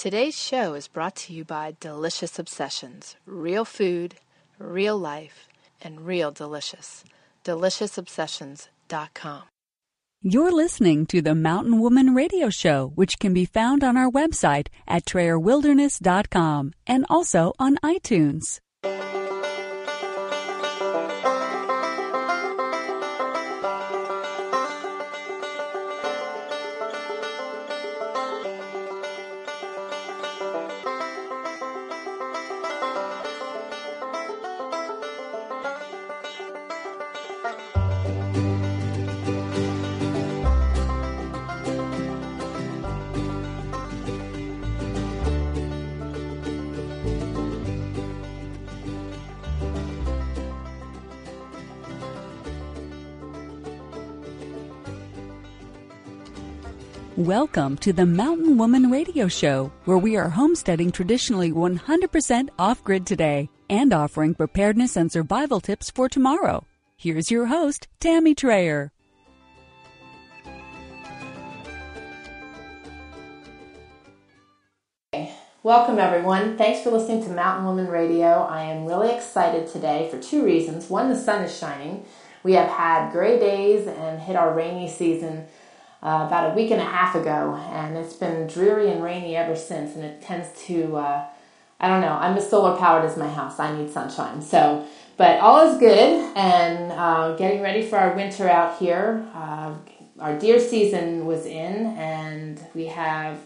Today's show is brought to you by Delicious Obsessions real food, real life, and real delicious. DeliciousObsessions.com. You're listening to the Mountain Woman Radio Show, which can be found on our website at TrayerWilderness.com and also on iTunes. Welcome to the Mountain Woman Radio Show, where we are homesteading traditionally 100% off grid today and offering preparedness and survival tips for tomorrow. Here's your host, Tammy Trayer. Welcome, everyone. Thanks for listening to Mountain Woman Radio. I am really excited today for two reasons. One, the sun is shining. We have had gray days and hit our rainy season uh, about a week and a half ago, and it's been dreary and rainy ever since. And it tends to, uh, I don't know, I'm as solar powered as my house. I need sunshine. So, but all is good, and uh, getting ready for our winter out here. Uh, our deer season was in, and we have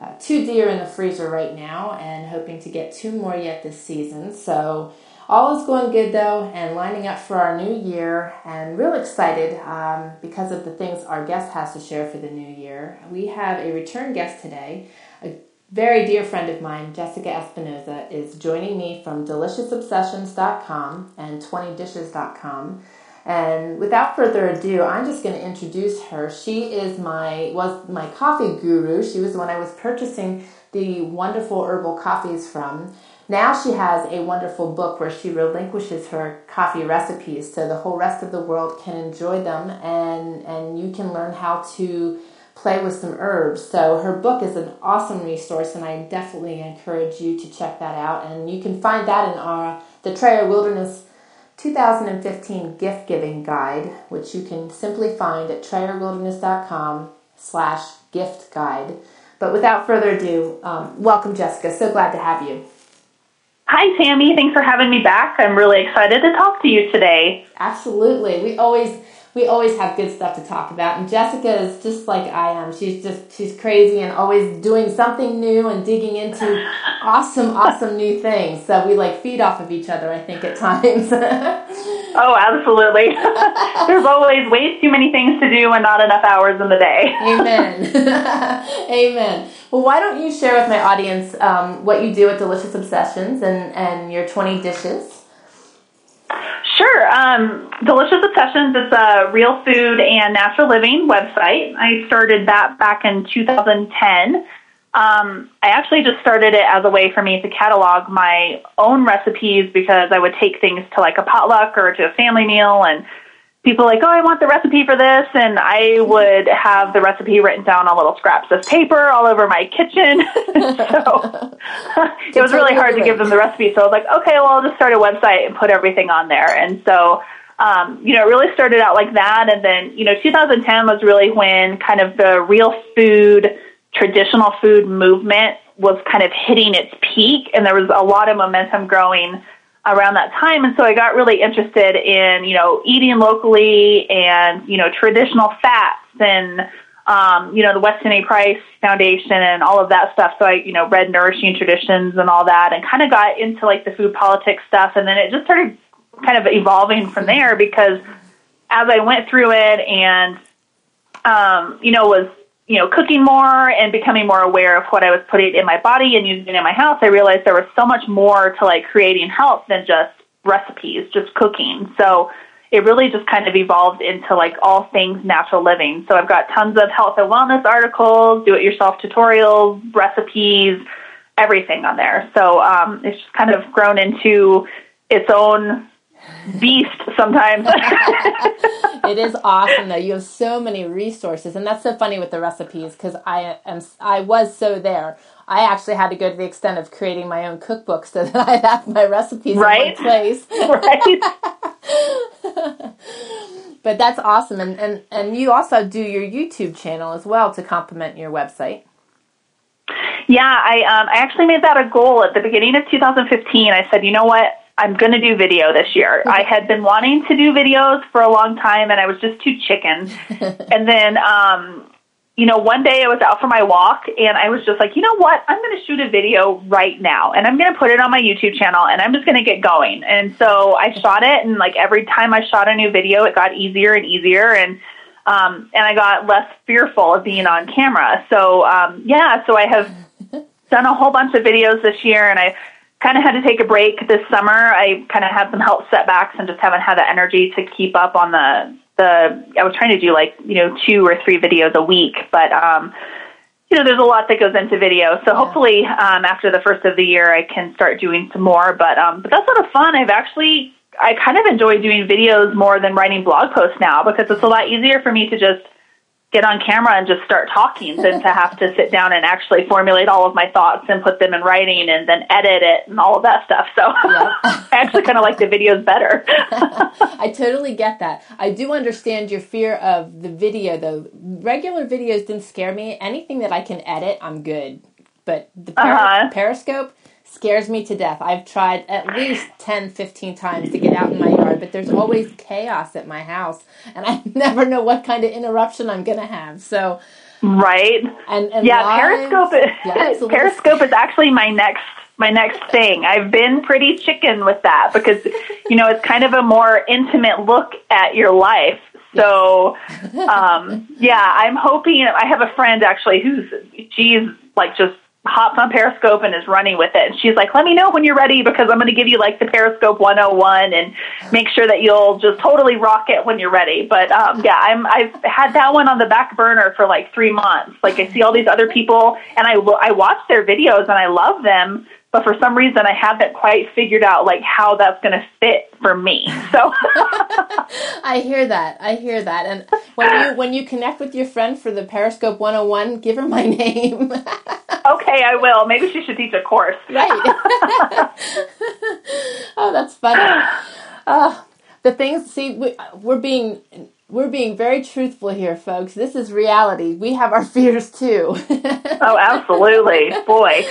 uh, two deer in the freezer right now, and hoping to get two more yet this season. So all is going good though, and lining up for our new year, and real excited um, because of the things our guest has to share for the new year. We have a return guest today, a very dear friend of mine, Jessica Espinoza, is joining me from DeliciousObsessions.com and 20dishes.com. And without further ado, I'm just going to introduce her. She is my was my coffee guru. She was the one I was purchasing the wonderful herbal coffees from. Now she has a wonderful book where she relinquishes her coffee recipes so the whole rest of the world can enjoy them and, and you can learn how to play with some herbs. So her book is an awesome resource and I definitely encourage you to check that out. And you can find that in our the Trayer Wilderness 2015 gift giving guide, which you can simply find at trayerwilderness.com slash gift guide. But without further ado, um, welcome Jessica. So glad to have you. Hi, Tammy. Thanks for having me back. I'm really excited to talk to you today. Absolutely. We always we always have good stuff to talk about. And Jessica is just like I am. She's just she's crazy and always doing something new and digging into awesome, awesome new things. So we like feed off of each other, I think, at times. oh, absolutely. There's always way too many things to do and not enough hours in the day. Amen. Amen. Well, why don't you share with my audience um, what you do at Delicious Obsessions and, and your 20 dishes? Sure. Um, Delicious Obsessions is a real food and natural living website. I started that back in 2010. Um, I actually just started it as a way for me to catalog my own recipes because I would take things to like a potluck or to a family meal and people like, oh, I want the recipe for this, and I would have the recipe written down on little scraps of paper all over my kitchen. so it was really hard to give them the recipe. So I was like, okay, well, I'll just start a website and put everything on there. And so, um, you know, it really started out like that. And then, you know, 2010 was really when kind of the real food, traditional food movement was kind of hitting its peak, and there was a lot of momentum growing around that time. And so I got really interested in, you know, eating locally and, you know, traditional fats and, um, you know, the Weston A. Price Foundation and all of that stuff. So I, you know, read Nourishing Traditions and all that and kind of got into like the food politics stuff. And then it just started kind of evolving from there because as I went through it and, um, you know, was you know, cooking more and becoming more aware of what I was putting in my body and using in my house, I realized there was so much more to like creating health than just recipes, just cooking. So it really just kind of evolved into like all things natural living. So I've got tons of health and wellness articles, do it yourself tutorials, recipes, everything on there. So um, it's just kind of grown into its own beast sometimes. it is awesome though. You have so many resources, and that's so funny with the recipes because I am I was so there. I actually had to go to the extent of creating my own cookbook so that I'd have my recipes right? in one place. right. but that's awesome. And, and, and you also do your YouTube channel as well to complement your website. Yeah, I um, I actually made that a goal at the beginning of 2015. I said, you know what, I'm going to do video this year. I had been wanting to do videos for a long time, and I was just too chicken. and then, um, you know, one day I was out for my walk, and I was just like, you know what, I'm going to shoot a video right now, and I'm going to put it on my YouTube channel, and I'm just going to get going. And so I shot it, and like every time I shot a new video, it got easier and easier, and um, and I got less fearful of being on camera. So um, yeah, so I have done a whole bunch of videos this year, and I kind of had to take a break this summer. I kind of had some health setbacks and just haven't had the energy to keep up on the the. I was trying to do like you know two or three videos a week, but um, you know there's a lot that goes into video. So hopefully um, after the first of the year, I can start doing some more. But um, but that's a lot of fun. I've actually I kind of enjoy doing videos more than writing blog posts now because it's a lot easier for me to just get on camera and just start talking than to have to sit down and actually formulate all of my thoughts and put them in writing and then edit it and all of that stuff. So. I actually kind of like the videos better. I totally get that. I do understand your fear of the video though. Regular videos didn't scare me. Anything that I can edit, I'm good. But the per- uh-huh. Periscope, scares me to death. I've tried at least 10, 15 times to get out in my yard, but there's always chaos at my house, and I never know what kind of interruption I'm going to have. So, right, and, and yeah, Periscope is yeah, Periscope is actually my next my next thing. I've been pretty chicken with that because you know it's kind of a more intimate look at your life. So, um, yeah, I'm hoping. I have a friend actually who's she's like just hops on Periscope and is running with it. And she's like, let me know when you're ready because I'm going to give you like the Periscope 101 and make sure that you'll just totally rock it when you're ready. But um, yeah, I'm, I've had that one on the back burner for like three months. Like I see all these other people and I, I watch their videos and I love them. But for some reason, I haven't quite figured out like how that's going to fit for me. So I hear that. I hear that. And when you when you connect with your friend for the Periscope 101, give her my name. okay, I will. Maybe she should teach a course. Right. oh, that's funny. Uh, the things, see, we, we're being we're being very truthful here, folks. This is reality. We have our fears too. oh, absolutely. Boy.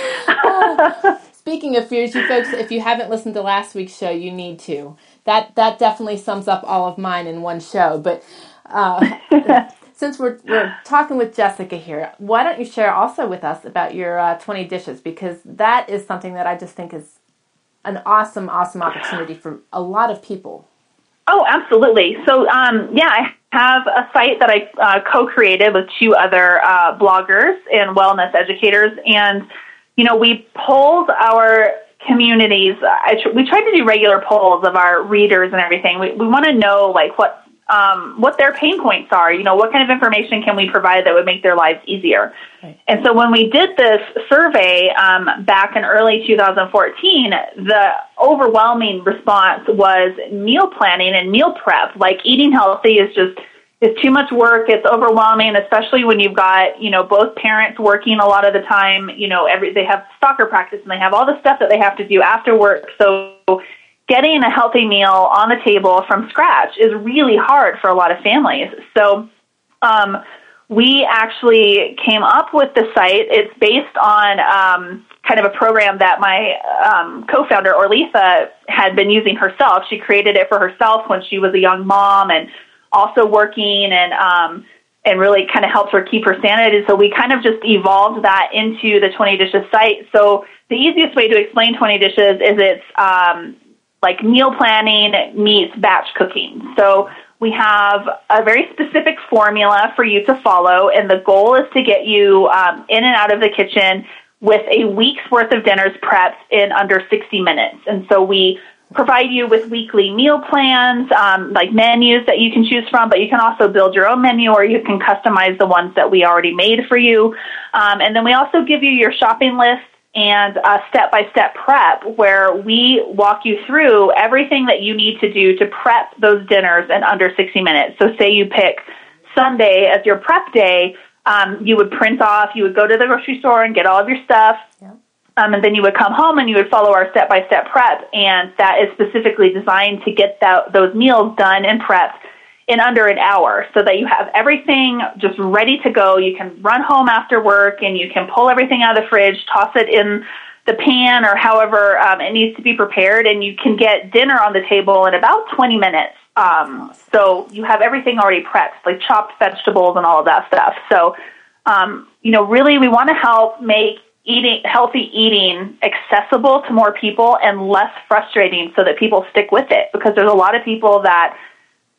Speaking of fears, you folks, if you haven't listened to last week's show, you need to. That that definitely sums up all of mine in one show. But uh, since we're, we're talking with Jessica here, why don't you share also with us about your uh, 20 dishes? Because that is something that I just think is an awesome, awesome opportunity for a lot of people. Oh, absolutely. So, um, yeah, I have a site that I uh, co-created with two other uh, bloggers and wellness educators, and you know, we polled our communities. I tr- we tried to do regular polls of our readers and everything. We we want to know like what um, what their pain points are. You know, what kind of information can we provide that would make their lives easier? Right. And so when we did this survey um, back in early 2014, the overwhelming response was meal planning and meal prep. Like eating healthy is just it's too much work. It's overwhelming, especially when you've got you know both parents working a lot of the time. You know, every they have soccer practice and they have all the stuff that they have to do after work. So getting a healthy meal on the table from scratch is really hard for a lot of families. So, um, we actually came up with the site. It's based on um, kind of a program that my um, co-founder Orlitha had been using herself. She created it for herself when she was a young mom and also working and um, and really kind of helps her keep her sanity. So we kind of just evolved that into the 20 dishes site. So the easiest way to explain 20 dishes is it's um, like meal planning meets batch cooking. So we have a very specific formula for you to follow, and the goal is to get you um, in and out of the kitchen with a week's worth of dinners prepped in under 60 minutes. And so we provide you with weekly meal plans, um, like menus that you can choose from, but you can also build your own menu or you can customize the ones that we already made for you. Um, and then we also give you your shopping list and a step-by-step prep where we walk you through everything that you need to do to prep those dinners in under 60 minutes. So say you pick Sunday as your prep day, Um, you would print off, you would go to the grocery store and get all of your stuff. Yeah. Um, and then you would come home and you would follow our step by step prep. And that is specifically designed to get that, those meals done and prepped in under an hour so that you have everything just ready to go. You can run home after work and you can pull everything out of the fridge, toss it in the pan or however um, it needs to be prepared, and you can get dinner on the table in about 20 minutes. Um, so you have everything already prepped, like chopped vegetables and all of that stuff. So, um, you know, really we want to help make eating healthy eating accessible to more people and less frustrating so that people stick with it. Because there's a lot of people that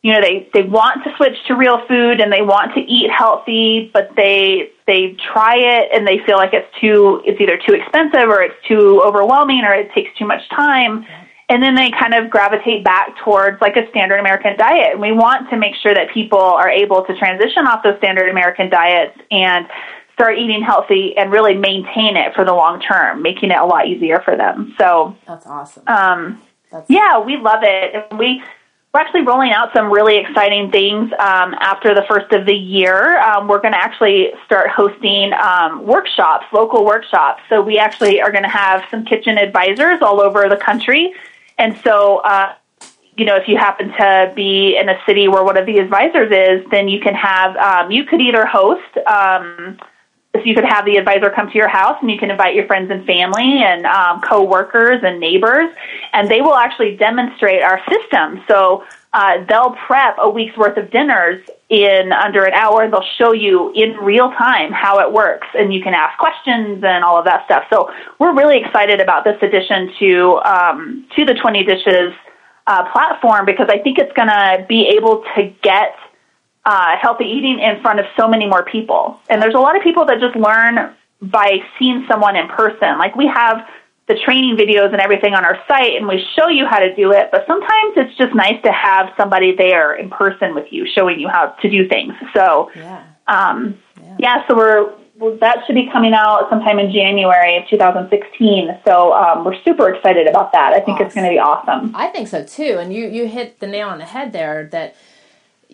you know they they want to switch to real food and they want to eat healthy but they they try it and they feel like it's too it's either too expensive or it's too overwhelming or it takes too much time. And then they kind of gravitate back towards like a standard American diet. And we want to make sure that people are able to transition off those standard American diets and start eating healthy and really maintain it for the long term, making it a lot easier for them. So that's awesome. Um, that's yeah, we love it. And we we're actually rolling out some really exciting things um, after the first of the year. Um, we're going to actually start hosting um, workshops, local workshops. So we actually are going to have some kitchen advisors all over the country. And so, uh, you know, if you happen to be in a city where one of the advisors is, then you can have, um, you could either host, um, so you could have the advisor come to your house and you can invite your friends and family and um, co-workers and neighbors and they will actually demonstrate our system. So uh, they'll prep a week's worth of dinners in under an hour and they'll show you in real time how it works and you can ask questions and all of that stuff. So we're really excited about this addition to um, to the 20 dishes uh, platform because i think it's going to be able to get uh, healthy eating in front of so many more people. And there's a lot of people that just learn by seeing someone in person. Like we have the training videos and everything on our site and we show you how to do it, but sometimes it's just nice to have somebody there in person with you showing you how to do things. So, yeah, um, yeah. yeah so we're, well, that should be coming out sometime in January of 2016. So um, we're super excited about that. I think awesome. it's going to be awesome. I think so too. And you you hit the nail on the head there that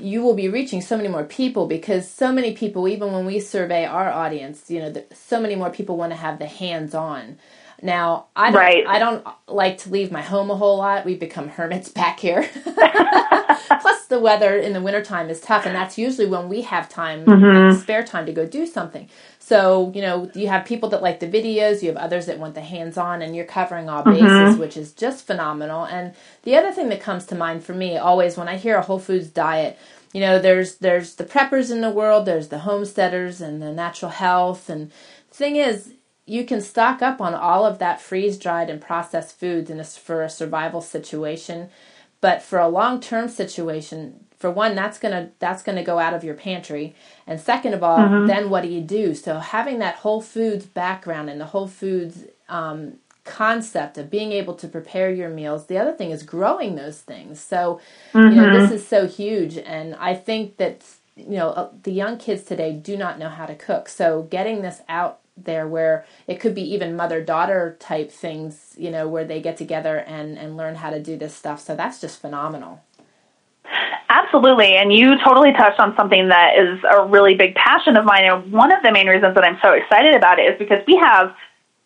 you will be reaching so many more people because so many people, even when we survey our audience, you know, so many more people want to have the hands on. Now, I don't, right. I don't like to leave my home a whole lot. We've become hermits back here. Plus, the weather in the wintertime is tough, and that's usually when we have time, mm-hmm. spare time to go do something. So, you know, you have people that like the videos, you have others that want the hands on, and you're covering all bases, mm-hmm. which is just phenomenal. And the other thing that comes to mind for me always when I hear a whole foods diet, you know, there's there's the preppers in the world, there's the homesteaders and the natural health and the thing is you can stock up on all of that freeze dried and processed foods in a, for a survival situation but for a long term situation for one that's going to that's going to go out of your pantry and second of all mm-hmm. then what do you do so having that whole foods background and the whole foods um, concept of being able to prepare your meals the other thing is growing those things so mm-hmm. you know this mm-hmm. is so huge and i think that you know uh, the young kids today do not know how to cook so getting this out there where it could be even mother daughter type things, you know, where they get together and, and learn how to do this stuff. So that's just phenomenal. Absolutely. And you totally touched on something that is a really big passion of mine. And one of the main reasons that I'm so excited about it is because we have,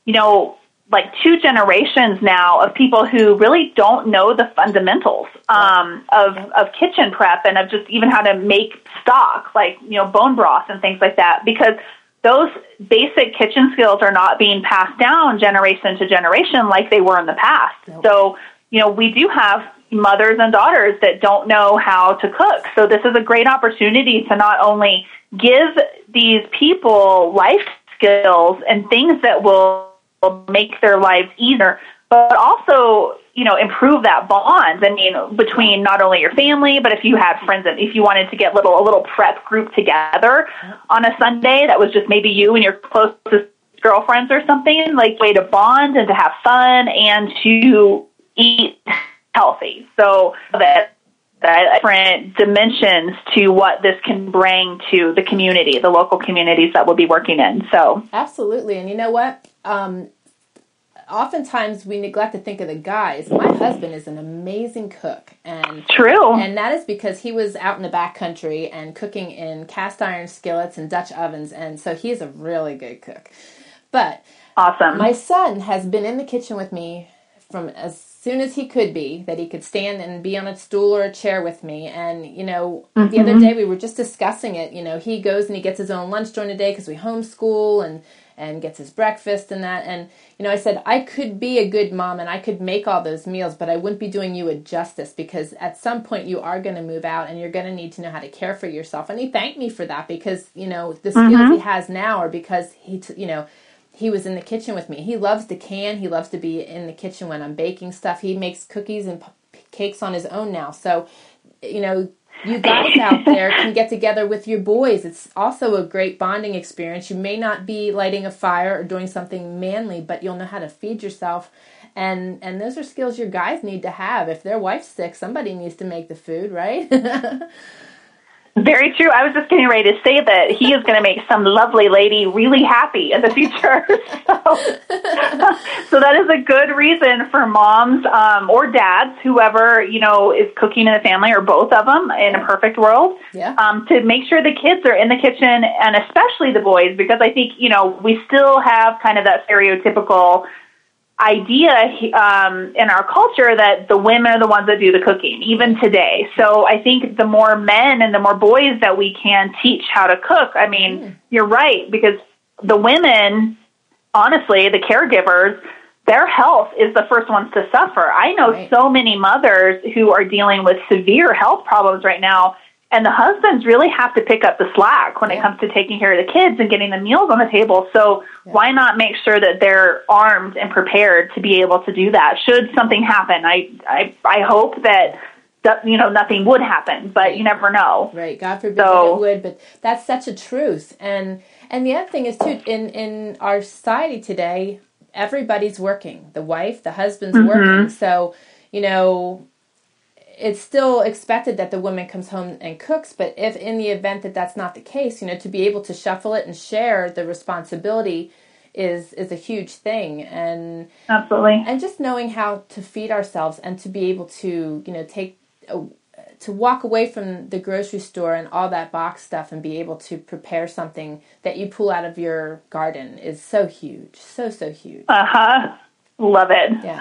you know, like two generations now of people who really don't know the fundamentals um, of of kitchen prep and of just even how to make stock, like you know bone broth and things like that. Because those basic kitchen skills are not being passed down generation to generation like they were in the past. Nope. So, you know, we do have mothers and daughters that don't know how to cook. So this is a great opportunity to not only give these people life skills and things that will make their lives easier, but also you know improve that bond. I mean, between not only your family, but if you had friends and if you wanted to get little a little prep group together on a Sunday, that was just maybe you and your closest girlfriends or something, like way to bond and to have fun and to eat healthy. So that different dimensions to what this can bring to the community, the local communities that we'll be working in. So absolutely, and you know what? Um, oftentimes we neglect to think of the guys. My husband is an amazing cook, and True. and that is because he was out in the back country and cooking in cast iron skillets and Dutch ovens, and so he's a really good cook. But awesome. my son has been in the kitchen with me from as soon as he could be, that he could stand and be on a stool or a chair with me. And, you know, the other mm-hmm. day we were just discussing it. You know, he goes and he gets his own lunch during the day because we homeschool and, and gets his breakfast and that. And, you know, I said, I could be a good mom and I could make all those meals, but I wouldn't be doing you a justice because at some point you are going to move out and you're going to need to know how to care for yourself. And he thanked me for that because, you know, the skills mm-hmm. he has now are because he, t- you know, he was in the kitchen with me. He loves to can. He loves to be in the kitchen when I'm baking stuff. He makes cookies and p- cakes on his own now. So, you know, you guys out there can get together with your boys. It's also a great bonding experience. You may not be lighting a fire or doing something manly, but you'll know how to feed yourself. And and those are skills your guys need to have. If their wife's sick, somebody needs to make the food, right? Very true. I was just getting ready to say that he is going to make some lovely lady really happy in the future. so, so that is a good reason for moms um, or dads, whoever you know is cooking in the family, or both of them in a perfect world, Yeah. um, to make sure the kids are in the kitchen, and especially the boys, because I think you know we still have kind of that stereotypical idea um, in our culture that the women are the ones that do the cooking, even today. So I think the more men and the more boys that we can teach how to cook, I mean, mm. you're right, because the women, honestly, the caregivers, their health is the first ones to suffer. I know right. so many mothers who are dealing with severe health problems right now and the husbands really have to pick up the slack when yeah. it comes to taking care of the kids and getting the meals on the table. So yeah. why not make sure that they're armed and prepared to be able to do that? Should something happen, I I, I hope that that you know nothing would happen, but right. you never know. Right. God forbid so, it would, but that's such a truth. And and the other thing is too in in our society today, everybody's working. The wife, the husband's mm-hmm. working. So you know it's still expected that the woman comes home and cooks but if in the event that that's not the case you know to be able to shuffle it and share the responsibility is is a huge thing. And absolutely. and just knowing how to feed ourselves and to be able to you know take a, to walk away from the grocery store and all that box stuff and be able to prepare something that you pull out of your garden is so huge so so huge. Uh-huh Love it. Yeah.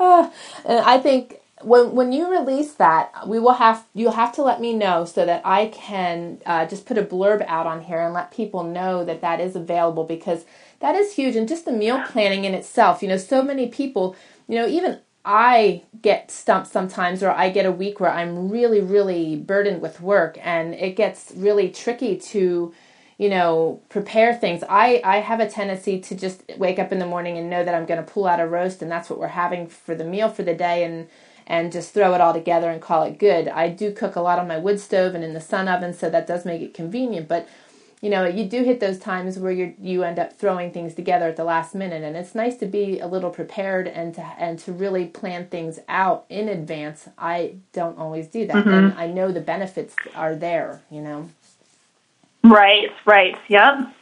uh, and I think when when you release that, we will have you'll have to let me know so that I can uh, just put a blurb out on here and let people know that that is available because that is huge and just the meal planning in itself. You know, so many people, you know, even I get stumped sometimes, or I get a week where I'm really, really burdened with work, and it gets really tricky to you know, prepare things. I, I have a tendency to just wake up in the morning and know that I'm going to pull out a roast and that's what we're having for the meal for the day and and just throw it all together and call it good. I do cook a lot on my wood stove and in the sun oven, so that does make it convenient. But you know, you do hit those times where you you end up throwing things together at the last minute, and it's nice to be a little prepared and to and to really plan things out in advance. I don't always do that, mm-hmm. and I know the benefits are there. You know. Right, right, yep.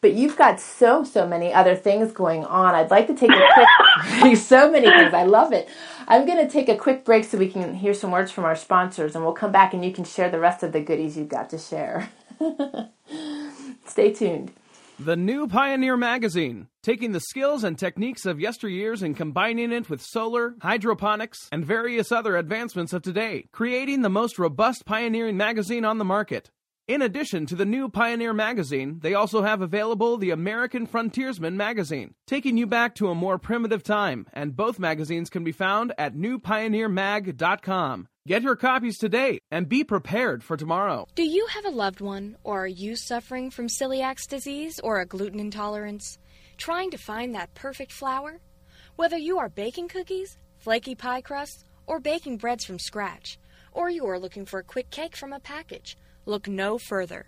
But you've got so, so many other things going on. I'd like to take a quick, so many things. I love it. I'm going to take a quick break so we can hear some words from our sponsors, and we'll come back and you can share the rest of the goodies you've got to share. Stay tuned. The new Pioneer Magazine, taking the skills and techniques of yesteryears and combining it with solar, hydroponics, and various other advancements of today, creating the most robust pioneering magazine on the market. In addition to the new Pioneer magazine, they also have available the American Frontiersman magazine, taking you back to a more primitive time, and both magazines can be found at newpioneermag.com. Get your copies today and be prepared for tomorrow. Do you have a loved one, or are you suffering from celiac disease or a gluten intolerance? Trying to find that perfect flour? Whether you are baking cookies, flaky pie crusts, or baking breads from scratch, or you are looking for a quick cake from a package, Look no further.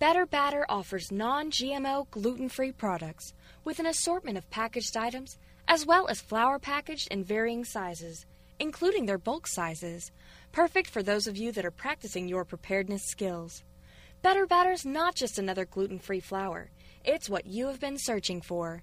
Better Batter offers non GMO gluten free products with an assortment of packaged items as well as flour packaged in varying sizes, including their bulk sizes, perfect for those of you that are practicing your preparedness skills. Better Batter's not just another gluten free flour, it's what you have been searching for.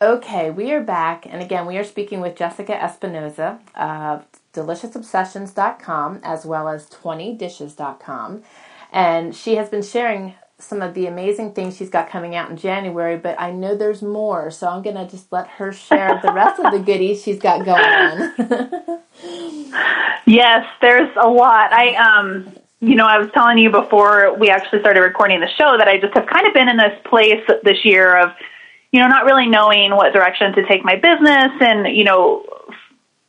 Okay, we are back, and again, we are speaking with Jessica Espinoza of DeliciousObsessions.com as well as 20dishes.com. And she has been sharing some of the amazing things she's got coming out in January, but I know there's more, so I'm going to just let her share the rest of the goodies she's got going on. yes, there's a lot. I, um, you know, I was telling you before we actually started recording the show that I just have kind of been in this place this year of, you know, not really knowing what direction to take my business and, you know,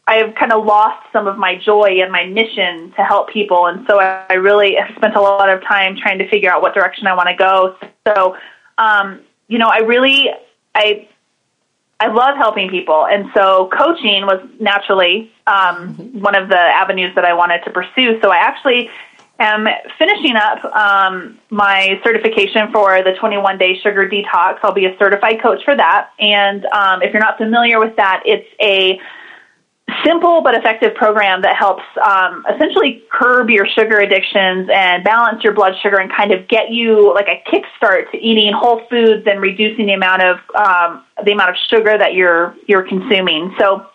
I've kind of lost some of my joy and my mission to help people. And so I, really spent a lot of time trying to figure out what direction I want to go. So, um, you know, I really, I, I love helping people. And so coaching was naturally um, one of the avenues that I wanted to pursue. So I actually am finishing up um, my certification for the 21 day sugar detox. I'll be a certified coach for that. And um, if you're not familiar with that, it's a simple but effective program that helps um, essentially curb your sugar addictions and balance your blood sugar and kind of get you like a kickstart to eating whole foods and reducing the amount of um, the amount of sugar that you're you're consuming. So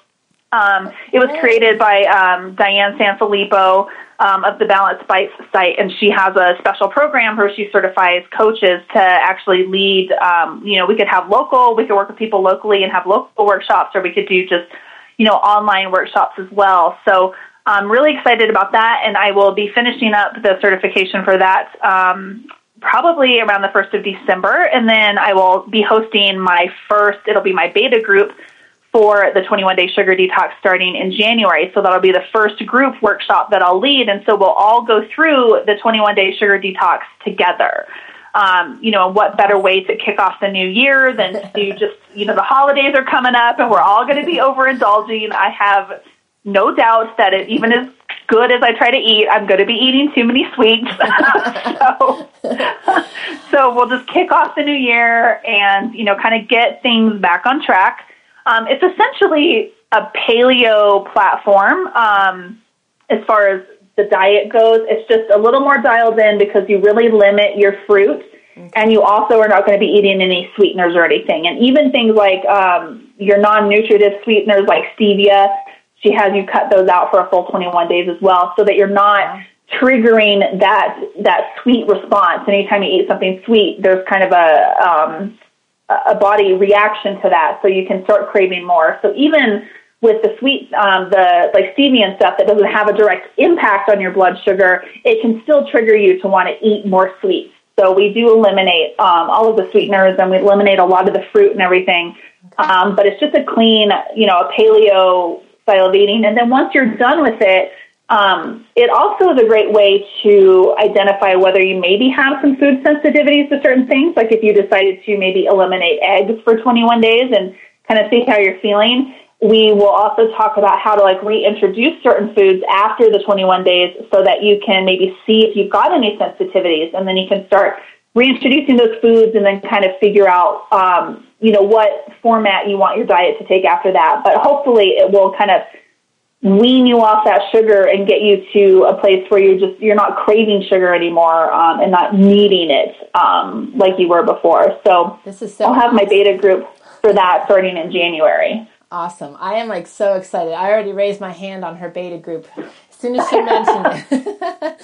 um, it was created by um, Diane Sanfilippo um, of the Balanced Bites site, and she has a special program where she certifies coaches to actually lead. Um, you know, we could have local, we could work with people locally and have local workshops, or we could do just you know online workshops as well. So I'm really excited about that, and I will be finishing up the certification for that. Um, probably around the 1st of December, and then I will be hosting my first, it'll be my beta group for the 21 day sugar detox starting in January. So that'll be the first group workshop that I'll lead. And so we'll all go through the 21 day sugar detox together. Um, you know, what better way to kick off the new year than to just, you know, the holidays are coming up and we're all going to be overindulging. I have no doubt that it, even as good as I try to eat, I'm going to be eating too many sweets. so, so we'll just kick off the new year and, you know, kind of get things back on track. Um, it's essentially a paleo platform um, as far as the diet goes. It's just a little more dialed in because you really limit your fruit. Okay. And you also are not going to be eating any sweeteners or anything. And even things like um, your non nutritive sweeteners like stevia, she has you cut those out for a full 21 days as well so that you're not triggering that that sweet response. Anytime you eat something sweet, there's kind of a um, a body reaction to that, so you can start craving more. So even with the sweet, um, the like stevia and stuff that doesn't have a direct impact on your blood sugar, it can still trigger you to want to eat more sweets. So we do eliminate um, all of the sweeteners and we eliminate a lot of the fruit and everything. Um, but it's just a clean, you know, a paleo style of eating. And then once you're done with it, um, it also is a great way to identify whether you maybe have some food sensitivities to certain things, like if you decided to maybe eliminate eggs for 21 days and kind of see how you're feeling. We will also talk about how to like reintroduce certain foods after the 21 days so that you can maybe see if you've got any sensitivities and then you can start reintroducing those foods and then kind of figure out, um, you know, what format you want your diet to take after that. But hopefully it will kind of wean you off that sugar and get you to a place where you're just you're not craving sugar anymore um, and not needing it um, like you were before. So, this is so I'll have my beta group for that starting in January. Awesome! I am like so excited. I already raised my hand on her beta group soon as she mentioned it,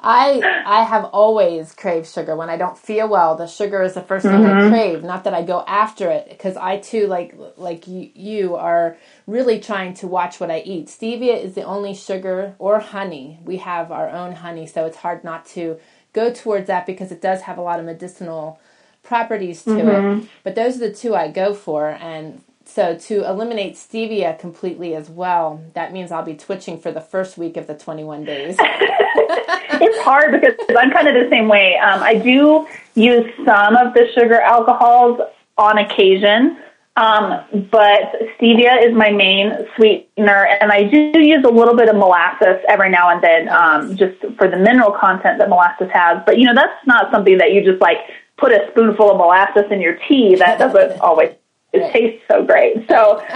I I have always craved sugar when I don't feel well. The sugar is the 1st thing mm-hmm. I crave. Not that I go after it, because I too, like like you, you are really trying to watch what I eat. Stevia is the only sugar or honey. We have our own honey, so it's hard not to go towards that because it does have a lot of medicinal properties to mm-hmm. it. But those are the two I go for, and so to eliminate stevia completely as well, that means I'll be twitching for the first week of the 21 days. it's hard because I'm kind of the same way. Um, I do use some of the sugar alcohols on occasion, Um, but stevia is my main sweetener, and I do use a little bit of molasses every now and then, um, just for the mineral content that molasses has. But you know, that's not something that you just like put a spoonful of molasses in your tea. That doesn't always it right. tastes so great. So,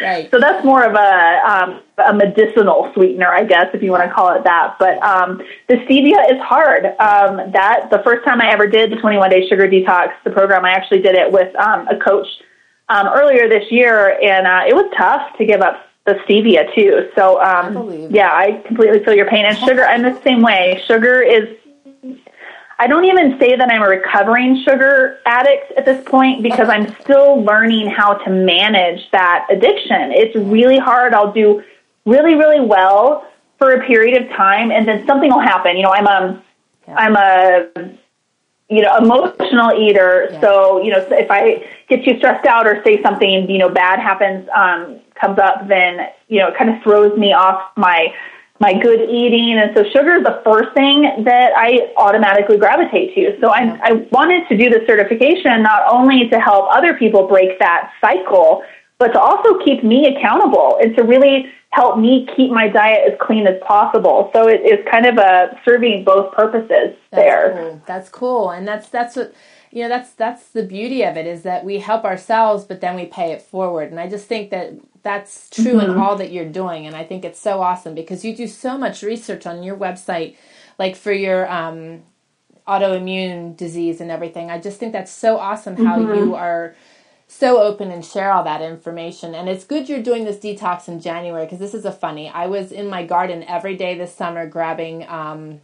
right. so that's more of a um, a medicinal sweetener, I guess, if you want to call it that. But um, the stevia is hard. Um, that the first time I ever did the 21 day sugar detox, the program, I actually did it with um, a coach um, earlier this year, and uh, it was tough to give up the stevia too. So, um, I yeah, I completely feel your pain. And sugar, I'm the same way. Sugar is I don't even say that I'm a recovering sugar addict at this point because I'm still learning how to manage that addiction. It's really hard. I'll do really, really well for a period of time and then something will happen. You know, I'm a, I'm a, you know, emotional eater. Yeah. So, you know, if I get too stressed out or say something, you know, bad happens, um, comes up, then, you know, it kind of throws me off my, my good eating. And so sugar is the first thing that I automatically gravitate to. So I, I wanted to do the certification not only to help other people break that cycle, but to also keep me accountable and to really help me keep my diet as clean as possible. So it is kind of a serving both purposes that's there. Cool. That's cool. And that's, that's what, you know, that's, that's the beauty of it is that we help ourselves, but then we pay it forward. And I just think that that's true mm-hmm. in all that you're doing and i think it's so awesome because you do so much research on your website like for your um, autoimmune disease and everything i just think that's so awesome how mm-hmm. you are so open and share all that information and it's good you're doing this detox in january because this is a funny i was in my garden every day this summer grabbing um,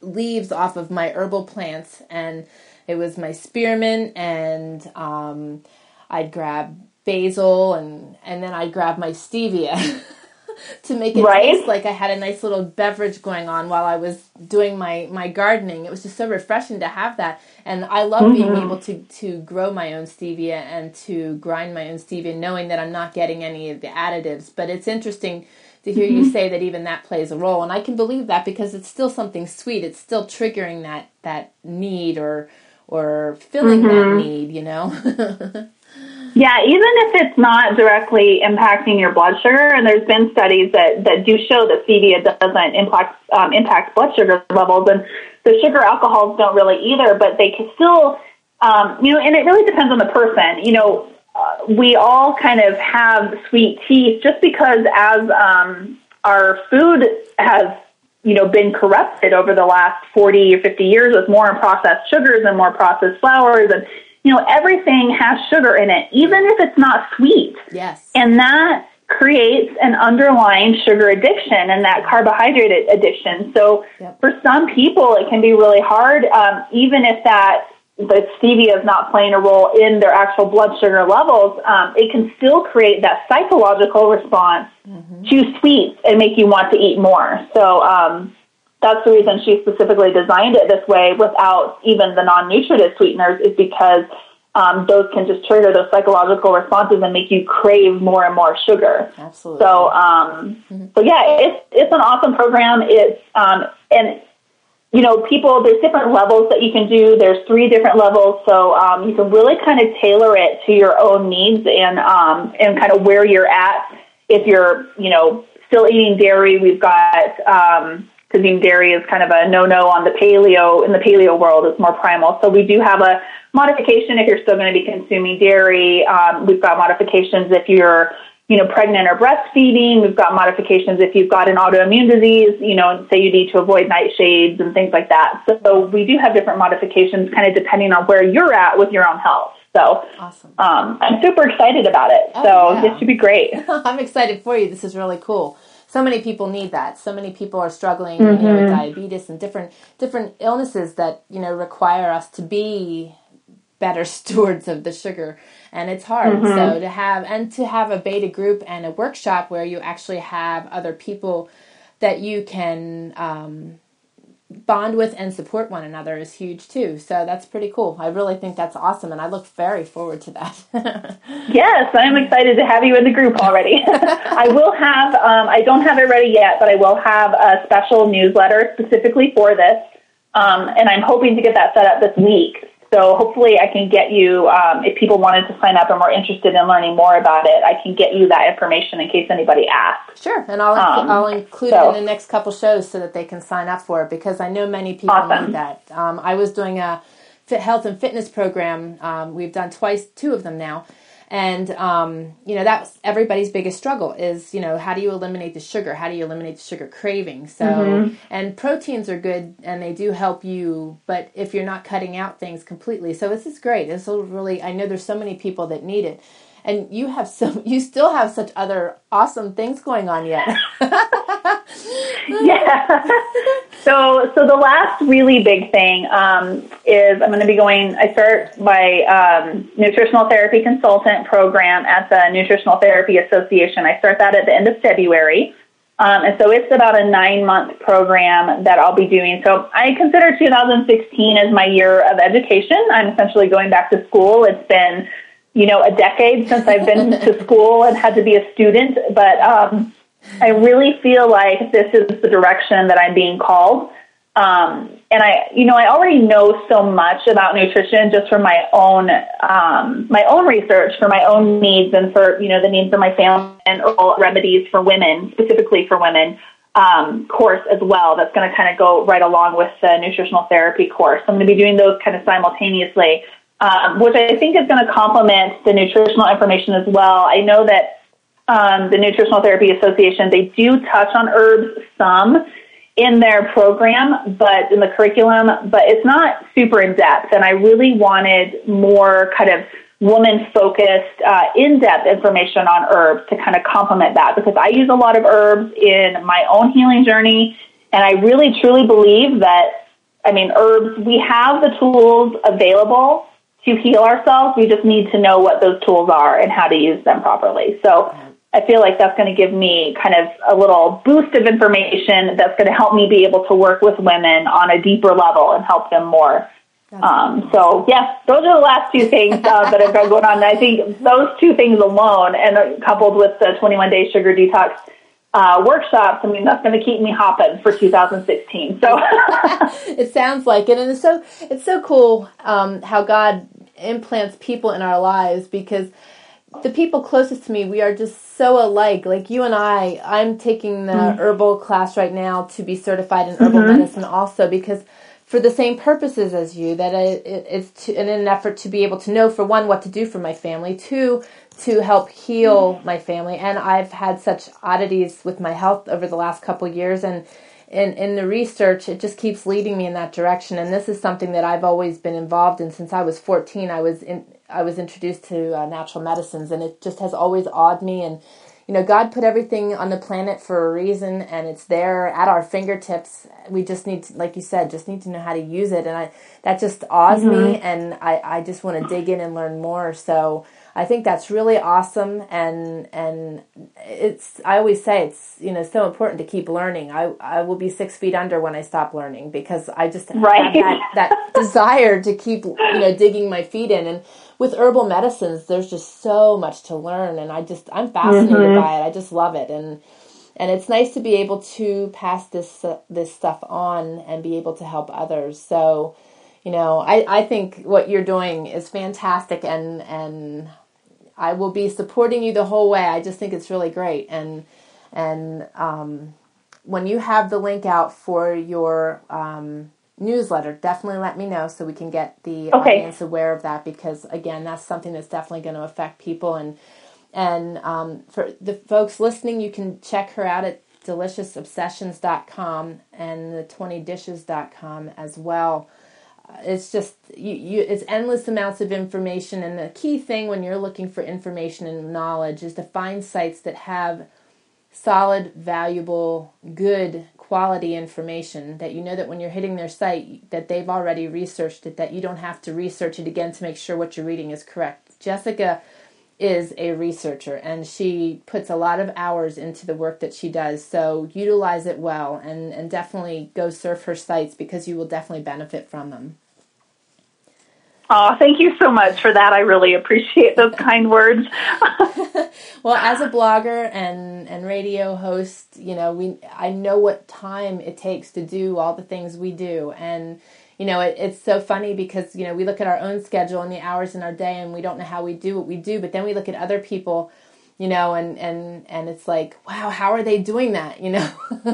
leaves off of my herbal plants and it was my spearmint and um, i'd grab basil and and then I'd grab my stevia to make it right? taste like I had a nice little beverage going on while I was doing my my gardening. It was just so refreshing to have that. And I love mm-hmm. being able to to grow my own stevia and to grind my own stevia knowing that I'm not getting any of the additives. But it's interesting to hear mm-hmm. you say that even that plays a role and I can believe that because it's still something sweet. It's still triggering that that need or or filling mm-hmm. that need, you know. Yeah, even if it's not directly impacting your blood sugar, and there's been studies that, that do show that stevia doesn't impact um, impact blood sugar levels, and the sugar alcohols don't really either, but they can still, um, you know, and it really depends on the person. You know, uh, we all kind of have sweet teeth just because as um, our food has you know been corrupted over the last 40 or 50 years with more processed sugars and more processed flours and you know, everything has sugar in it, even if it's not sweet. Yes. And that creates an underlying sugar addiction and that carbohydrate addiction. So yep. for some people, it can be really hard, um, even if that the stevia is not playing a role in their actual blood sugar levels, um, it can still create that psychological response mm-hmm. to sweets and make you want to eat more. So, um, that's the reason she specifically designed it this way without even the non-nutritive sweeteners is because um, those can just trigger those psychological responses and make you crave more and more sugar. Absolutely. So, um, mm-hmm. so yeah, it's it's an awesome program. It's um, and you know, people. There's different levels that you can do. There's three different levels, so um, you can really kind of tailor it to your own needs and um, and kind of where you're at. If you're, you know, still eating dairy, we've got um, because dairy is kind of a no-no on the paleo in the paleo world. It's more primal. So we do have a modification if you're still going to be consuming dairy. Um, we've got modifications if you're you know pregnant or breastfeeding. We've got modifications if you've got an autoimmune disease. You know, say you need to avoid nightshades and things like that. So we do have different modifications, kind of depending on where you're at with your own health. So awesome. um, I'm super excited about it. Oh, so yeah. this should be great. I'm excited for you. This is really cool so many people need that. So many people are struggling mm-hmm. you know, with mm-hmm. diabetes and different different illnesses that you know require us to be better stewards of the sugar and it's hard mm-hmm. so to have and to have a beta group and a workshop where you actually have other people that you can um, bond with and support one another is huge too. So that's pretty cool. I really think that's awesome, and I look very forward to that. yes, I'm excited to have you in the group already. I will have, um, I don't have it ready yet, but I will have a special newsletter specifically for this, um, and I'm hoping to get that set up this week. So hopefully I can get you, um, if people wanted to sign up and were interested in learning more about it, I can get you that information in case anybody asks. Sure, and I'll, um, I'll include so. it in the next couple shows so that they can sign up for it because I know many people awesome. need that. Um, I was doing a fit health and fitness program. Um, we've done twice, two of them now and um, you know that's everybody's biggest struggle is you know how do you eliminate the sugar? How do you eliminate the sugar craving? So mm-hmm. and proteins are good and they do help you but if you're not cutting out things completely so this is great. This will really i know there's so many people that need it and you have so you still have such other awesome things going on yet yeah so so the last really big thing um, is i'm going to be going i start my um, nutritional therapy consultant program at the nutritional therapy association i start that at the end of february um, and so it's about a nine month program that I'll be doing. So I consider 2016 as my year of education. I'm essentially going back to school. It's been you know, a decade since I've been to school and had to be a student, but um, I really feel like this is the direction that I'm being called. Um, and I, you know, I already know so much about nutrition just from my own, um, my own research for my own needs and for, you know, the needs of my family and herbal remedies for women, specifically for women, um, course as well. That's going to kind of go right along with the nutritional therapy course. I'm going to be doing those kind of simultaneously um, which I think is going to complement the nutritional information as well. I know that um, the Nutritional Therapy Association, they do touch on herbs some in their program, but in the curriculum, but it's not super in depth. And I really wanted more kind of woman focused, uh, in depth information on herbs to kind of complement that because I use a lot of herbs in my own healing journey. And I really truly believe that, I mean, herbs, we have the tools available to heal ourselves. We just need to know what those tools are and how to use them properly. So I feel like that's going to give me kind of a little boost of information that's going to help me be able to work with women on a deeper level and help them more. Um, so yes, those are the last two things uh, that have been going on. And I think those two things alone, and coupled with the 21 day sugar detox uh, workshops, I mean, that's going to keep me hopping for 2016. So it sounds like it, and it's so it's so cool um, how God implants people in our lives because the people closest to me, we are just so alike. Like you and I, I'm taking the mm herbal class right now to be certified in herbal mm-hmm. medicine, also because for the same purposes as you. That it's in an effort to be able to know, for one, what to do for my family, two, to help heal my family. And I've had such oddities with my health over the last couple years, and in in the research, it just keeps leading me in that direction. And this is something that I've always been involved in since I was 14. I was in I was introduced to uh, natural medicines, and it just has always awed me and you know, God put everything on the planet for a reason and it's there at our fingertips. We just need to, like you said, just need to know how to use it. And I, that just awes mm-hmm. me and I, I just want to dig in and learn more. So I think that's really awesome. And, and it's, I always say it's, you know, so important to keep learning. I, I will be six feet under when I stop learning because I just right. have that, that desire to keep, you know, digging my feet in. And, with herbal medicines, there's just so much to learn, and I just I'm fascinated mm-hmm. by it. I just love it, and and it's nice to be able to pass this uh, this stuff on and be able to help others. So, you know, I I think what you're doing is fantastic, and and I will be supporting you the whole way. I just think it's really great, and and um, when you have the link out for your um, newsletter, definitely let me know so we can get the okay. audience aware of that because again, that's something that's definitely going to affect people and and um, for the folks listening, you can check her out at deliciousobsessions.com and the 20dishes.com as well. It's just you, you it's endless amounts of information and the key thing when you're looking for information and knowledge is to find sites that have solid, valuable, good quality information that you know that when you're hitting their site that they've already researched it that you don't have to research it again to make sure what you're reading is correct. Jessica is a researcher and she puts a lot of hours into the work that she does so utilize it well and, and definitely go surf her sites because you will definitely benefit from them Oh, thank you so much for that. I really appreciate those kind words. well, as a blogger and and radio host, you know, we I know what time it takes to do all the things we do and you know, it, it's so funny because, you know, we look at our own schedule and the hours in our day and we don't know how we do what we do, but then we look at other people, you know, and, and, and it's like, wow, how are they doing that? You know?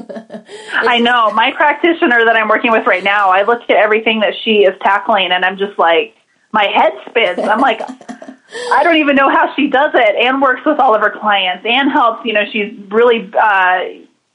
I know. My practitioner that I'm working with right now, I look at everything that she is tackling and I'm just like, my head spins. I'm like, I don't even know how she does it and works with all of her clients and helps, you know, she's really, uh,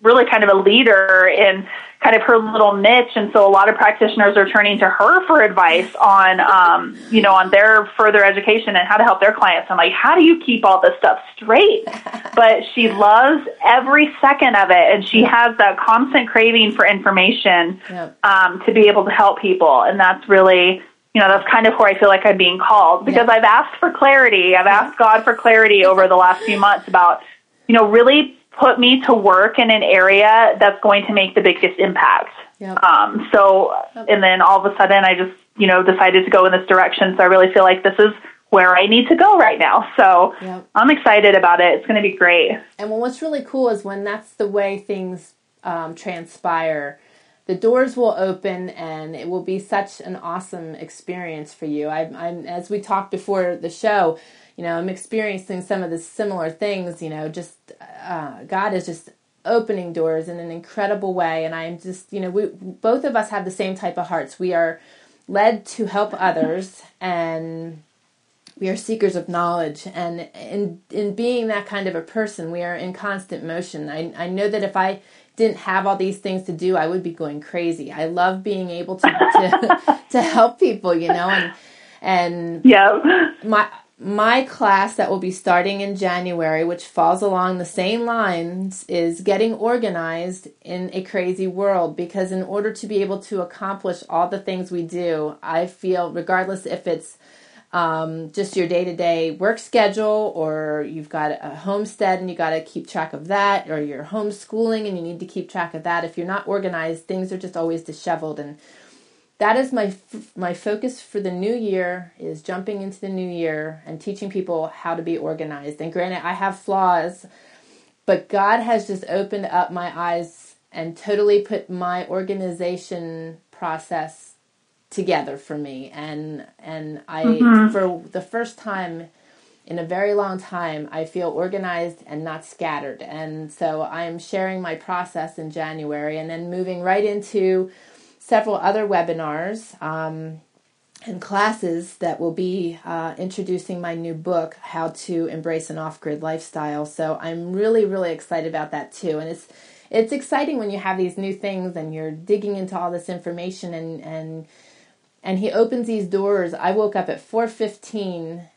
really kind of a leader in kind of her little niche. And so a lot of practitioners are turning to her for advice on, um, you know, on their further education and how to help their clients. I'm like, how do you keep all this stuff straight? But she loves every second of it. And she has that constant craving for information, yep. um, to be able to help people. And that's really, you know, that's kind of where I feel like I'm being called because I've asked for clarity. I've asked God for clarity over the last few months about, you know, really put me to work in an area that's going to make the biggest impact. Yep. Um, so, and then all of a sudden I just, you know, decided to go in this direction. So I really feel like this is where I need to go right now. So yep. I'm excited about it. It's going to be great. And what's really cool is when that's the way things um, transpire, the doors will open and it will be such an awesome experience for you. I, I'm, as we talked before the show, you know, I'm experiencing some of the similar things, you know, just uh, God is just opening doors in an incredible way. And I'm just, you know, we both of us have the same type of hearts. We are led to help others and we are seekers of knowledge and in in being that kind of a person we are in constant motion i i know that if i didn't have all these things to do i would be going crazy i love being able to to, to help people you know and and yeah my my class that will be starting in January, which falls along the same lines, is getting organized in a crazy world. Because in order to be able to accomplish all the things we do, I feel, regardless if it's um, just your day to day work schedule, or you've got a homestead and you got to keep track of that, or you're homeschooling and you need to keep track of that. If you're not organized, things are just always disheveled and that is my my focus for the new year is jumping into the new year and teaching people how to be organized. And granted, I have flaws, but God has just opened up my eyes and totally put my organization process together for me. And and I mm-hmm. for the first time in a very long time, I feel organized and not scattered. And so I'm sharing my process in January and then moving right into several other webinars um, and classes that will be uh, introducing my new book, How to Embrace an Off Grid Lifestyle. So I'm really, really excited about that too. And it's it's exciting when you have these new things and you're digging into all this information and and and he opens these doors. I woke up at 4:15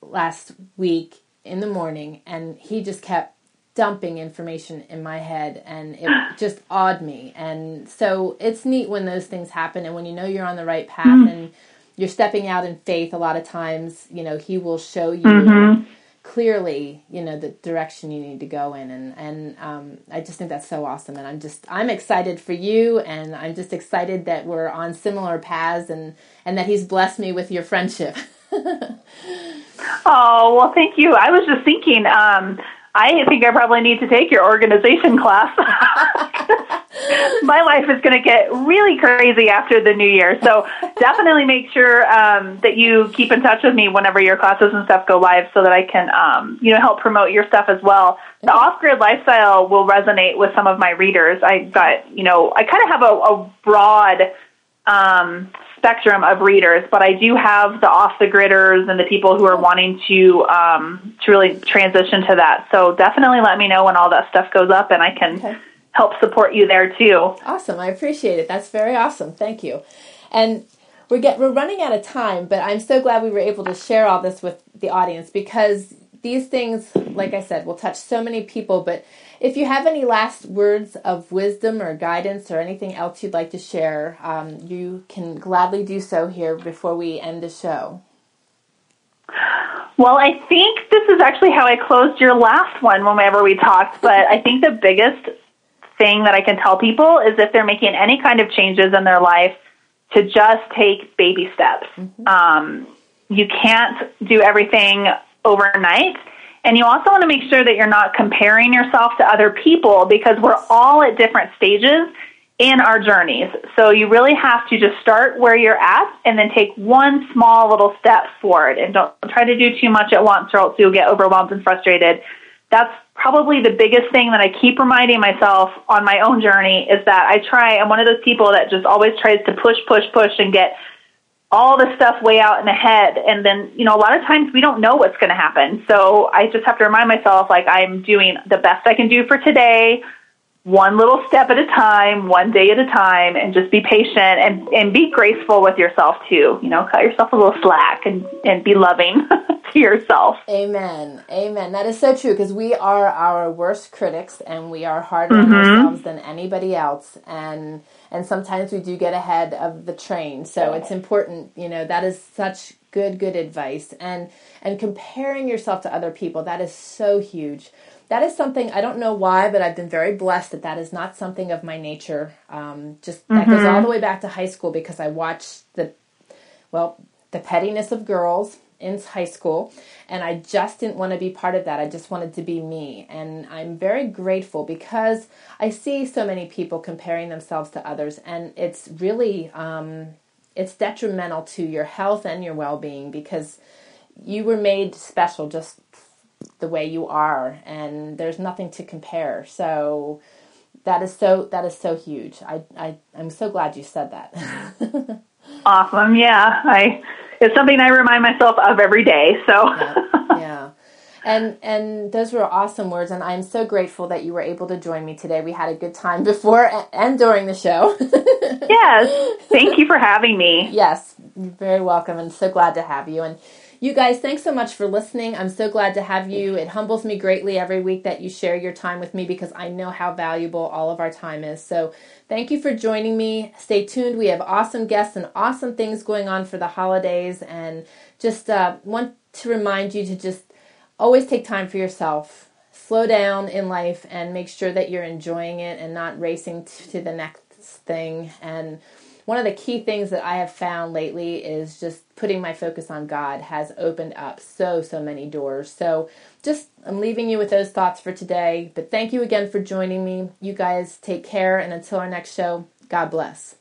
last week in the morning and he just kept dumping information in my head and it just awed me. And so it's neat when those things happen and when you know you're on the right path mm-hmm. and you're stepping out in faith a lot of times, you know, he will show you mm-hmm. Clearly, you know, the direction you need to go in and and um, I just think that's so awesome and I'm just I'm excited for you and I'm just excited that we're on similar paths and and that he's blessed me with your friendship. oh, well, thank you. I was just thinking um I think I probably need to take your organization class. My life is going to get really crazy after the new year. So definitely make sure um, that you keep in touch with me whenever your classes and stuff go live so that I can, um, you know, help promote your stuff as well. The off-grid lifestyle will resonate with some of my readers. I got, you know, I kind of have a, a broad um, spectrum of readers, but I do have the off the gridders and the people who are wanting to um, to really transition to that. So definitely let me know when all that stuff goes up, and I can okay. Help support you there too. Awesome, I appreciate it. That's very awesome. Thank you. And we're get we're running out of time, but I'm so glad we were able to share all this with the audience because these things, like I said, will touch so many people, but if you have any last words of wisdom or guidance or anything else you'd like to share, um, you can gladly do so here before we end the show. Well, I think this is actually how I closed your last one whenever we talked, but I think the biggest thing that I can tell people is if they're making any kind of changes in their life, to just take baby steps. Mm-hmm. Um, you can't do everything overnight and you also want to make sure that you're not comparing yourself to other people because we're all at different stages in our journeys. So you really have to just start where you're at and then take one small little step forward and don't try to do too much at once or else you'll get overwhelmed and frustrated. That's probably the biggest thing that I keep reminding myself on my own journey is that I try, I'm one of those people that just always tries to push, push, push and get all the stuff way out in the head. And then, you know, a lot of times we don't know what's going to happen. So I just have to remind myself, like, I'm doing the best I can do for today one little step at a time, one day at a time, and just be patient and, and be graceful with yourself too. You know, cut yourself a little slack and, and be loving to yourself. Amen. Amen. That is so true because we are our worst critics and we are harder mm-hmm. on ourselves than anybody else. And and sometimes we do get ahead of the train. So it's important, you know, that is such good, good advice. And and comparing yourself to other people, that is so huge that is something I don't know why, but I've been very blessed that that is not something of my nature. Um, just that mm-hmm. goes all the way back to high school because I watched the, well, the pettiness of girls in high school, and I just didn't want to be part of that. I just wanted to be me, and I'm very grateful because I see so many people comparing themselves to others, and it's really um, it's detrimental to your health and your well being because you were made special just the way you are and there's nothing to compare. So that is so that is so huge. I, I i'm so glad you said that. Awesome. Yeah i it's something i remind myself of every day so. Yeah, yeah. And and those were awesome words and i'm so grateful that you were able to join me today. We had a good time before and during the show. Yes. Thank you for having me. Yes. You're very welcome and so glad to have you. And you guys, thanks so much for listening. I'm so glad to have you. It humbles me greatly every week that you share your time with me because I know how valuable all of our time is. So, thank you for joining me. Stay tuned. We have awesome guests and awesome things going on for the holidays. And just uh, want to remind you to just always take time for yourself. Slow down in life and make sure that you're enjoying it and not racing to the next thing. And one of the key things that I have found lately is just putting my focus on God has opened up so, so many doors. So just I'm leaving you with those thoughts for today. But thank you again for joining me. You guys take care. And until our next show, God bless.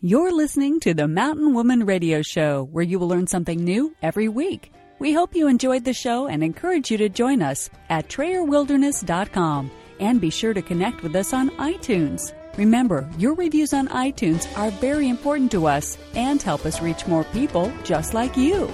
You're listening to the Mountain Woman Radio Show, where you will learn something new every week. We hope you enjoyed the show and encourage you to join us at TrayerWilderness.com and be sure to connect with us on iTunes. Remember, your reviews on iTunes are very important to us and help us reach more people just like you.